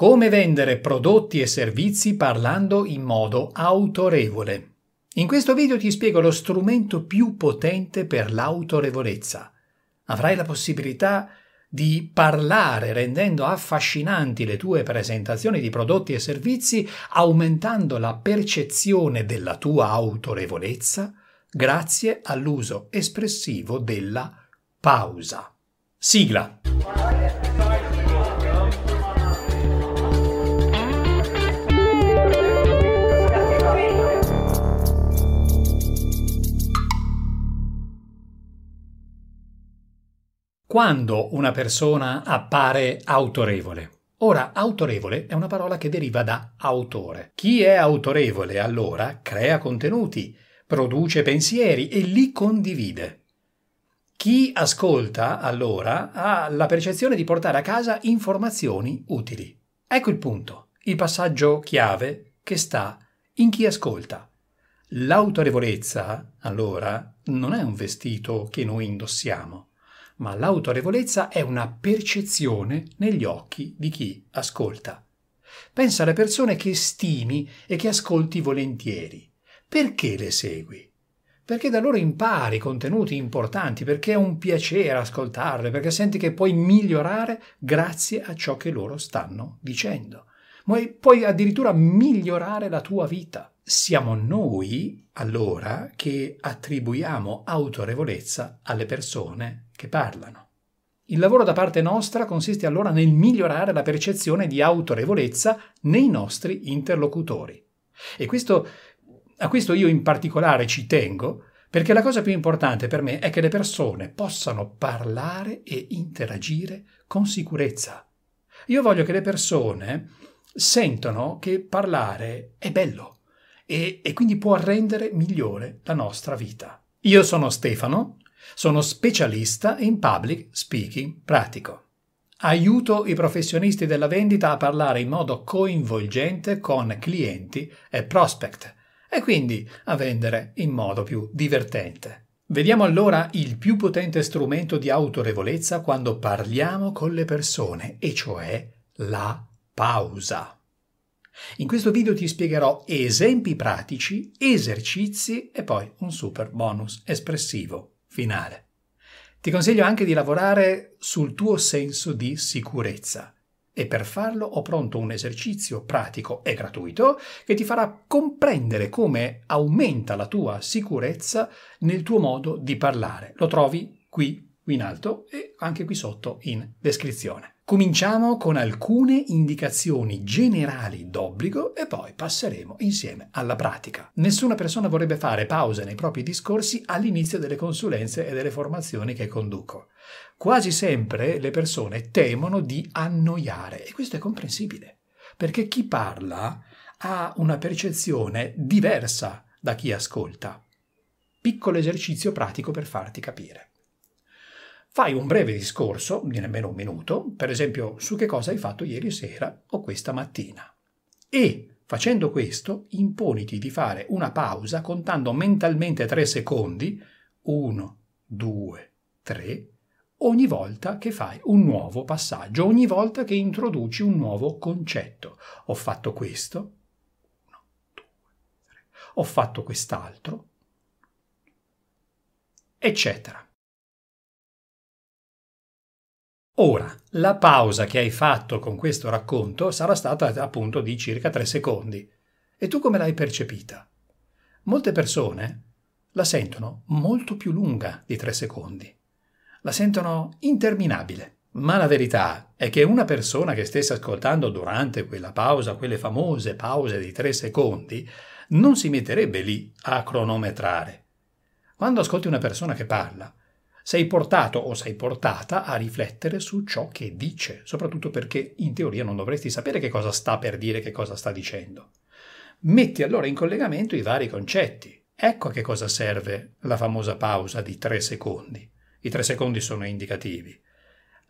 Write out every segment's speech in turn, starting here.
Come vendere prodotti e servizi parlando in modo autorevole. In questo video ti spiego lo strumento più potente per l'autorevolezza. Avrai la possibilità di parlare rendendo affascinanti le tue presentazioni di prodotti e servizi, aumentando la percezione della tua autorevolezza grazie all'uso espressivo della pausa. Sigla. Quando una persona appare autorevole? Ora, autorevole è una parola che deriva da autore. Chi è autorevole allora crea contenuti, produce pensieri e li condivide. Chi ascolta allora ha la percezione di portare a casa informazioni utili. Ecco il punto, il passaggio chiave che sta in chi ascolta. L'autorevolezza, allora, non è un vestito che noi indossiamo ma l'autorevolezza è una percezione negli occhi di chi ascolta. Pensa alle persone che stimi e che ascolti volentieri. Perché le segui? Perché da loro impari contenuti importanti, perché è un piacere ascoltarle, perché senti che puoi migliorare grazie a ciò che loro stanno dicendo. Puoi addirittura migliorare la tua vita. Siamo noi, allora, che attribuiamo autorevolezza alle persone che parlano. Il lavoro da parte nostra consiste allora nel migliorare la percezione di autorevolezza nei nostri interlocutori. E questo, a questo io in particolare ci tengo perché la cosa più importante per me è che le persone possano parlare e interagire con sicurezza. Io voglio che le persone sentono che parlare è bello e, e quindi può rendere migliore la nostra vita. Io sono Stefano sono specialista in public speaking pratico. Aiuto i professionisti della vendita a parlare in modo coinvolgente con clienti e prospect e quindi a vendere in modo più divertente. Vediamo allora il più potente strumento di autorevolezza quando parliamo con le persone, e cioè la pausa. In questo video ti spiegherò esempi pratici, esercizi e poi un super bonus espressivo finale. Ti consiglio anche di lavorare sul tuo senso di sicurezza e per farlo ho pronto un esercizio pratico e gratuito che ti farà comprendere come aumenta la tua sicurezza nel tuo modo di parlare. Lo trovi qui in alto e anche qui sotto in descrizione. Cominciamo con alcune indicazioni generali d'obbligo e poi passeremo insieme alla pratica. Nessuna persona vorrebbe fare pause nei propri discorsi all'inizio delle consulenze e delle formazioni che conduco. Quasi sempre le persone temono di annoiare e questo è comprensibile, perché chi parla ha una percezione diversa da chi ascolta. Piccolo esercizio pratico per farti capire. Fai un breve discorso, di nemmeno un minuto, per esempio su che cosa hai fatto ieri sera o questa mattina. E, facendo questo, imponiti di fare una pausa contando mentalmente tre secondi, uno, due, tre, ogni volta che fai un nuovo passaggio, ogni volta che introduci un nuovo concetto. Ho fatto questo, uno, due, tre, ho fatto quest'altro, eccetera. Ora, la pausa che hai fatto con questo racconto sarà stata appunto di circa tre secondi. E tu come l'hai percepita? Molte persone la sentono molto più lunga di tre secondi. La sentono interminabile. Ma la verità è che una persona che stesse ascoltando durante quella pausa, quelle famose pause di tre secondi, non si metterebbe lì a cronometrare. Quando ascolti una persona che parla, sei portato o sei portata a riflettere su ciò che dice, soprattutto perché in teoria non dovresti sapere che cosa sta per dire, che cosa sta dicendo. Metti allora in collegamento i vari concetti. Ecco a che cosa serve la famosa pausa di tre secondi. I tre secondi sono indicativi.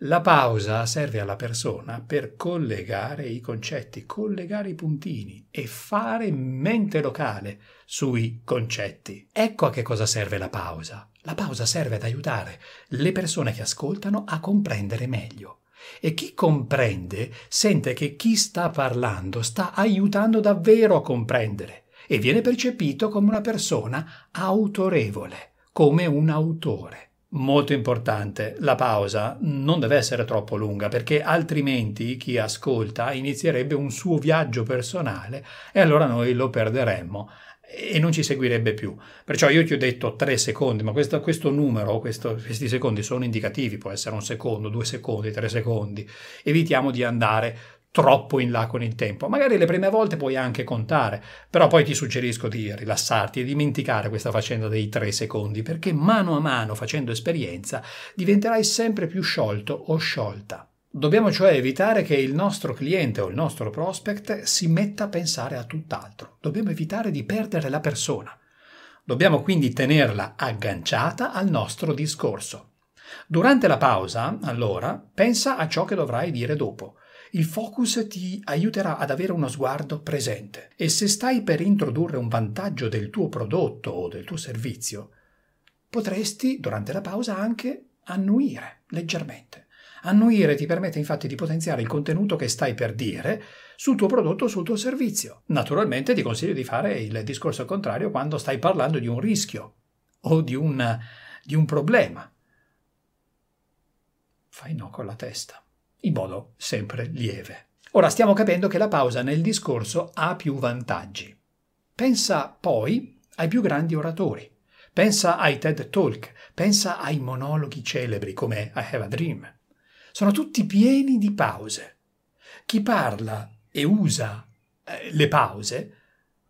La pausa serve alla persona per collegare i concetti, collegare i puntini e fare mente locale sui concetti. Ecco a che cosa serve la pausa. La pausa serve ad aiutare le persone che ascoltano a comprendere meglio. E chi comprende sente che chi sta parlando sta aiutando davvero a comprendere e viene percepito come una persona autorevole, come un autore. Molto importante, la pausa non deve essere troppo lunga perché altrimenti chi ascolta inizierebbe un suo viaggio personale e allora noi lo perderemmo e non ci seguirebbe più. Perciò io ti ho detto tre secondi, ma questo, questo numero, questo, questi secondi sono indicativi, può essere un secondo, due secondi, tre secondi. Evitiamo di andare troppo in là con il tempo. Magari le prime volte puoi anche contare, però poi ti suggerisco di rilassarti e dimenticare questa faccenda dei tre secondi, perché mano a mano, facendo esperienza, diventerai sempre più sciolto o sciolta. Dobbiamo cioè evitare che il nostro cliente o il nostro prospect si metta a pensare a tutt'altro. Dobbiamo evitare di perdere la persona. Dobbiamo quindi tenerla agganciata al nostro discorso. Durante la pausa, allora, pensa a ciò che dovrai dire dopo. Il focus ti aiuterà ad avere uno sguardo presente e se stai per introdurre un vantaggio del tuo prodotto o del tuo servizio, potresti durante la pausa anche annuire leggermente. Annuire ti permette infatti di potenziare il contenuto che stai per dire sul tuo prodotto o sul tuo servizio. Naturalmente ti consiglio di fare il discorso contrario quando stai parlando di un rischio o di un, di un problema. Fai no con la testa in modo sempre lieve. Ora stiamo capendo che la pausa nel discorso ha più vantaggi. Pensa poi ai più grandi oratori. Pensa ai TED Talk, pensa ai monologhi celebri come I Have a Dream. Sono tutti pieni di pause. Chi parla e usa eh, le pause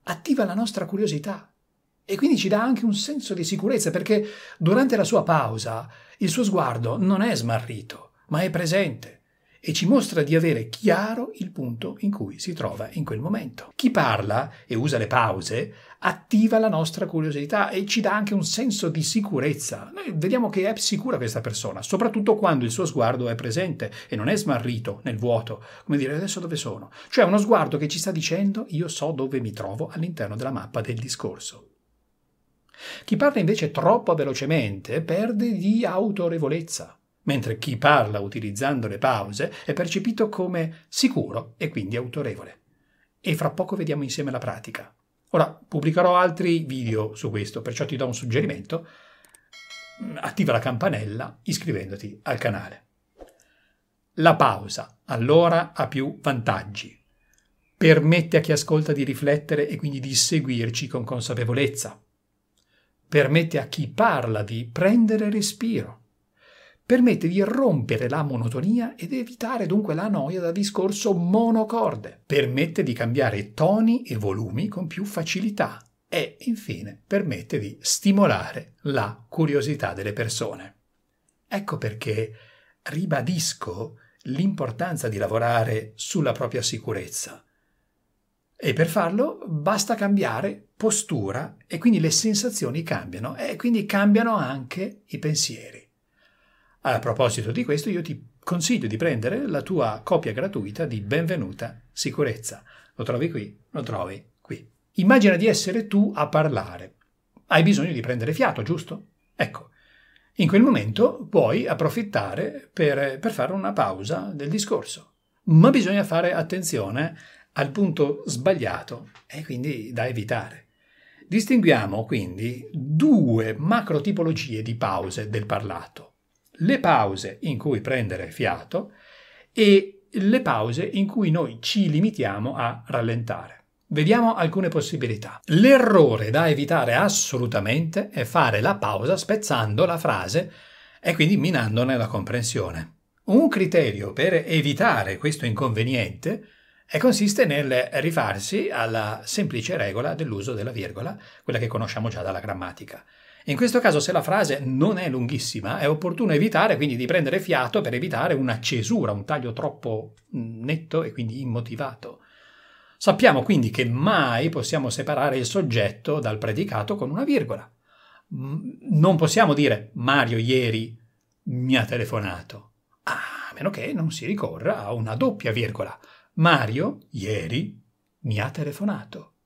attiva la nostra curiosità e quindi ci dà anche un senso di sicurezza perché durante la sua pausa il suo sguardo non è smarrito, ma è presente e ci mostra di avere chiaro il punto in cui si trova in quel momento. Chi parla e usa le pause attiva la nostra curiosità e ci dà anche un senso di sicurezza. Noi vediamo che è sicura questa persona, soprattutto quando il suo sguardo è presente e non è smarrito nel vuoto, come dire adesso dove sono. Cioè uno sguardo che ci sta dicendo io so dove mi trovo all'interno della mappa del discorso. Chi parla invece troppo velocemente perde di autorevolezza mentre chi parla utilizzando le pause è percepito come sicuro e quindi autorevole. E fra poco vediamo insieme la pratica. Ora pubblicherò altri video su questo, perciò ti do un suggerimento. Attiva la campanella iscrivendoti al canale. La pausa allora ha più vantaggi. Permette a chi ascolta di riflettere e quindi di seguirci con consapevolezza. Permette a chi parla di prendere respiro permette di rompere la monotonia ed evitare dunque la noia da discorso monocorde, permette di cambiare toni e volumi con più facilità e infine permette di stimolare la curiosità delle persone. Ecco perché ribadisco l'importanza di lavorare sulla propria sicurezza. E per farlo basta cambiare postura e quindi le sensazioni cambiano e quindi cambiano anche i pensieri. A proposito di questo, io ti consiglio di prendere la tua copia gratuita di Benvenuta Sicurezza. Lo trovi qui, lo trovi qui. Immagina di essere tu a parlare. Hai bisogno di prendere fiato, giusto? Ecco, in quel momento puoi approfittare per, per fare una pausa del discorso. Ma bisogna fare attenzione al punto sbagliato e quindi da evitare. Distinguiamo quindi due macro tipologie di pause del parlato le pause in cui prendere fiato e le pause in cui noi ci limitiamo a rallentare. Vediamo alcune possibilità. L'errore da evitare assolutamente è fare la pausa spezzando la frase e quindi minandone la comprensione. Un criterio per evitare questo inconveniente consiste nel rifarsi alla semplice regola dell'uso della virgola, quella che conosciamo già dalla grammatica. In questo caso, se la frase non è lunghissima, è opportuno evitare quindi di prendere fiato per evitare una cesura, un taglio troppo mm, netto e quindi immotivato. Sappiamo quindi che mai possiamo separare il soggetto dal predicato con una virgola. Mm, non possiamo dire Mario ieri mi ha telefonato, a meno che non si ricorra a una doppia virgola. Mario ieri mi ha telefonato.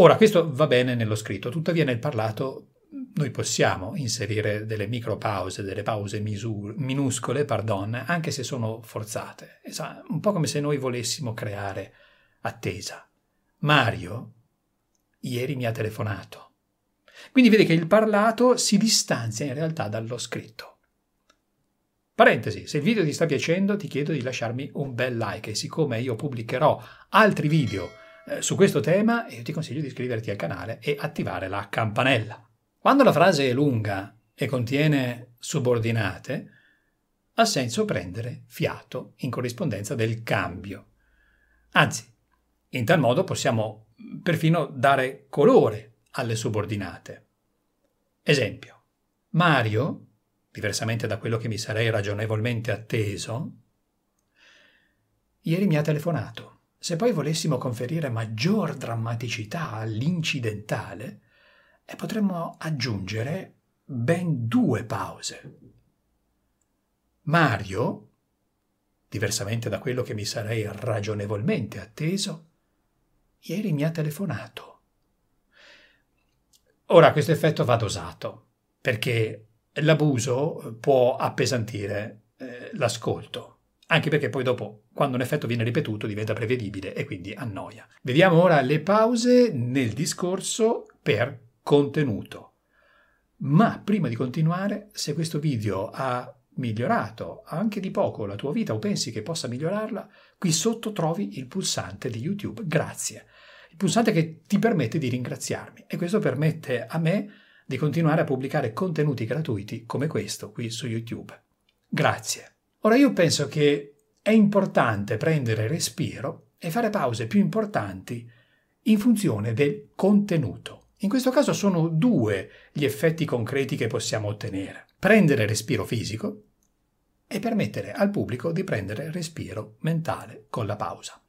Ora, questo va bene nello scritto, tuttavia nel parlato noi possiamo inserire delle micropause, delle pause misur- minuscole, pardon, anche se sono forzate. Un po' come se noi volessimo creare attesa. Mario ieri mi ha telefonato. Quindi vede che il parlato si distanzia in realtà dallo scritto. Parentesi, se il video ti sta piacendo ti chiedo di lasciarmi un bel like e siccome io pubblicherò altri video eh, su questo tema, io ti consiglio di iscriverti al canale e attivare la campanella. Quando la frase è lunga e contiene subordinate, ha senso prendere fiato in corrispondenza del cambio. Anzi, in tal modo possiamo perfino dare colore alle subordinate. Esempio, Mario, diversamente da quello che mi sarei ragionevolmente atteso, ieri mi ha telefonato. Se poi volessimo conferire maggior drammaticità all'incidentale, eh, potremmo aggiungere ben due pause. Mario, diversamente da quello che mi sarei ragionevolmente atteso, ieri mi ha telefonato. Ora questo effetto va dosato, perché l'abuso può appesantire eh, l'ascolto, anche perché poi dopo, quando un effetto viene ripetuto, diventa prevedibile e quindi annoia. Vediamo ora le pause nel discorso per contenuto. Ma prima di continuare, se questo video ha migliorato anche di poco la tua vita o pensi che possa migliorarla, qui sotto trovi il pulsante di YouTube. Grazie. Il pulsante che ti permette di ringraziarmi e questo permette a me di continuare a pubblicare contenuti gratuiti come questo qui su YouTube. Grazie. Ora io penso che è importante prendere respiro e fare pause più importanti in funzione del contenuto. In questo caso sono due gli effetti concreti che possiamo ottenere. Prendere respiro fisico e permettere al pubblico di prendere respiro mentale con la pausa.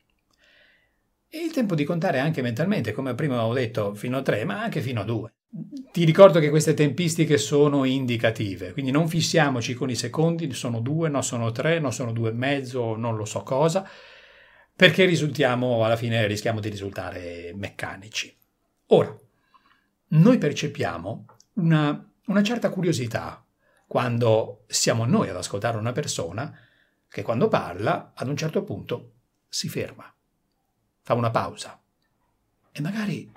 E il tempo di contare anche mentalmente, come prima ho detto, fino a tre, ma anche fino a due. Ti ricordo che queste tempistiche sono indicative, quindi non fissiamoci con i secondi, sono due, no sono tre, no sono due e mezzo, non lo so cosa, perché risultiamo, alla fine rischiamo di risultare meccanici. Ora, noi percepiamo una, una certa curiosità quando siamo noi ad ascoltare una persona che quando parla ad un certo punto si ferma, fa una pausa e magari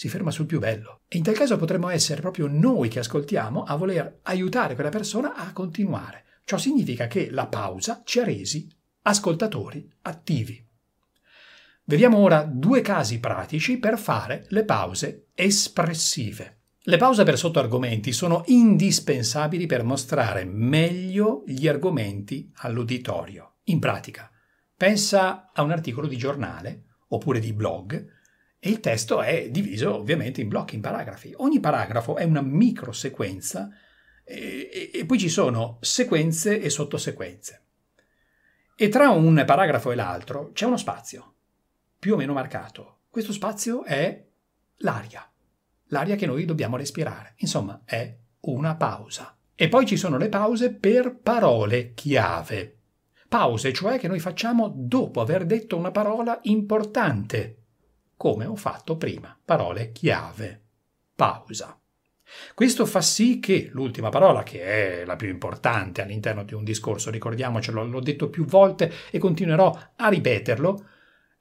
si ferma sul più bello. E in tal caso potremmo essere proprio noi che ascoltiamo a voler aiutare quella persona a continuare. Ciò significa che la pausa ci ha resi ascoltatori attivi. Vediamo ora due casi pratici per fare le pause espressive. Le pause per sottoargomenti sono indispensabili per mostrare meglio gli argomenti all'uditorio. In pratica, pensa a un articolo di giornale oppure di blog e il testo è diviso ovviamente in blocchi, in paragrafi. Ogni paragrafo è una microsequenza e, e, poi ci sono sequenze e sottosequenze. E tra un paragrafo e l'altro c'è uno spazio più o meno marcato. Questo spazio è l'aria, l'aria che noi dobbiamo respirare. Insomma, è una pausa. E poi ci sono le pause per parole chiave. Pause, cioè che noi facciamo dopo aver detto una parola importante, come ho fatto prima. Parole chiave. Pausa. Questo fa sì che l'ultima parola, che è la più importante all'interno di un discorso, ricordiamocelo, l'ho detto più volte e continuerò a ripeterlo,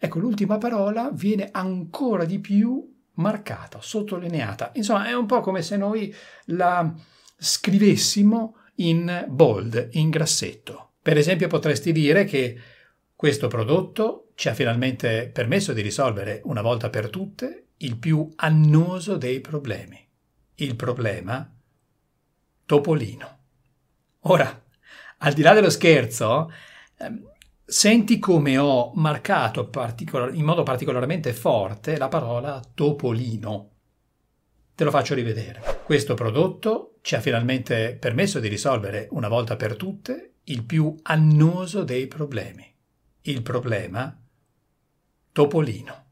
Ecco, l'ultima parola viene ancora di più marcata, sottolineata. Insomma, è un po' come se noi la scrivessimo in bold, in grassetto. Per esempio, potresti dire che questo prodotto ci ha finalmente permesso di risolvere una volta per tutte il più annoso dei problemi. Il problema Topolino. Ora, al di là dello scherzo, ehm, Senti come ho marcato particolar- in modo particolarmente forte la parola topolino. Te lo faccio rivedere. Questo prodotto ci ha finalmente permesso di risolvere una volta per tutte il più annoso dei problemi. Il problema topolino.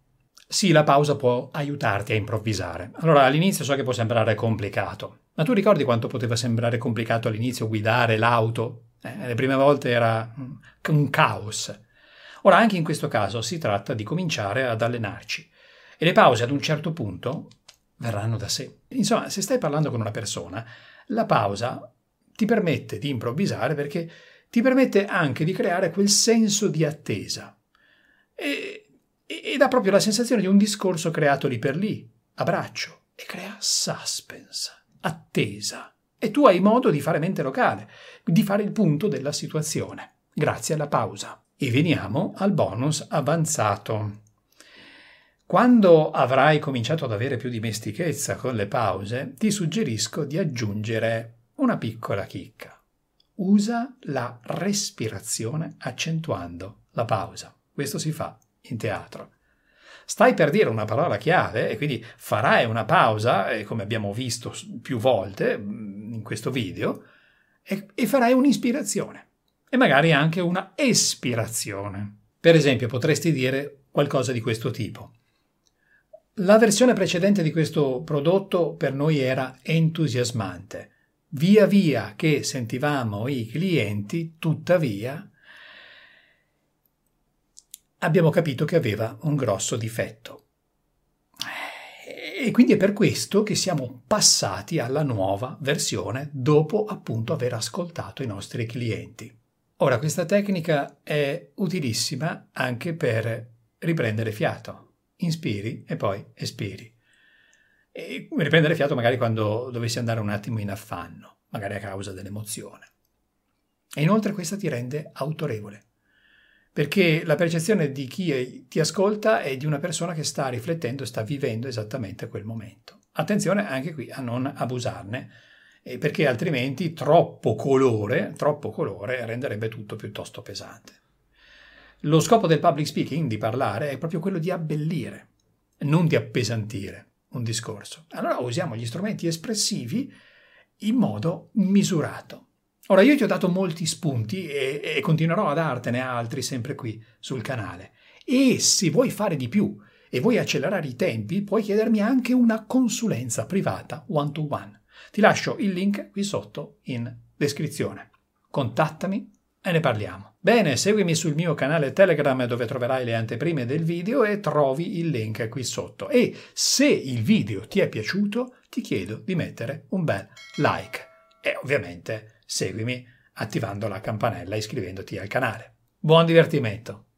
Sì, la pausa può aiutarti a improvvisare. Allora, all'inizio so che può sembrare complicato, ma tu ricordi quanto poteva sembrare complicato all'inizio guidare l'auto eh, le prime volte era un caos. Ora, anche in questo caso si tratta di cominciare ad allenarci. E le pause ad un certo punto verranno da sé. Insomma, se stai parlando con una persona, la pausa ti permette di improvvisare perché ti permette anche di creare quel senso di attesa. E, e dà proprio la sensazione di un discorso creato lì per lì, a braccio, e crea suspense, attesa. E tu hai modo di fare mente locale, di fare il punto della situazione, grazie alla pausa. E veniamo al bonus avanzato. Quando avrai cominciato ad avere più dimestichezza con le pause, ti suggerisco di aggiungere una piccola chicca. Usa la respirazione accentuando la pausa. Questo si fa in teatro. Stai per dire una parola chiave e quindi farai una pausa, come abbiamo visto più volte mm, in questo video, e, e farai un'ispirazione e magari anche una espirazione. Per esempio, potresti dire qualcosa di questo tipo. La versione precedente di questo prodotto per noi era entusiasmante. Via via che sentivamo i clienti, tuttavia, abbiamo capito che aveva un grosso difetto. E quindi è per questo che siamo passati alla nuova versione dopo appunto aver ascoltato i nostri clienti. Ora, questa tecnica è utilissima anche per riprendere fiato. Inspiri e poi espiri. E riprendere fiato magari quando dovessi andare un attimo in affanno, magari a causa dell'emozione. E inoltre questa ti rende autorevole perché la percezione di chi ti ascolta è di una persona che sta riflettendo e sta vivendo esattamente quel momento. Attenzione anche qui a non abusarne, perché altrimenti troppo colore, troppo colore renderebbe tutto piuttosto pesante. Lo scopo del public speaking, di parlare, è proprio quello di abbellire, non di appesantire un discorso. Allora usiamo gli strumenti espressivi in modo misurato. Ora io ti ho dato molti spunti e, e, continuerò a dartene altri sempre qui sul canale. E se vuoi fare di più e vuoi accelerare i tempi, puoi chiedermi anche una consulenza privata one to one. Ti lascio il link qui sotto in descrizione. Contattami e ne parliamo. Bene, seguimi sul mio canale Telegram dove troverai le anteprime del video e trovi il link qui sotto. E se il video ti è piaciuto, ti chiedo di mettere un bel like. E ovviamente seguimi attivando la campanella e iscrivendoti al canale. Buon divertimento!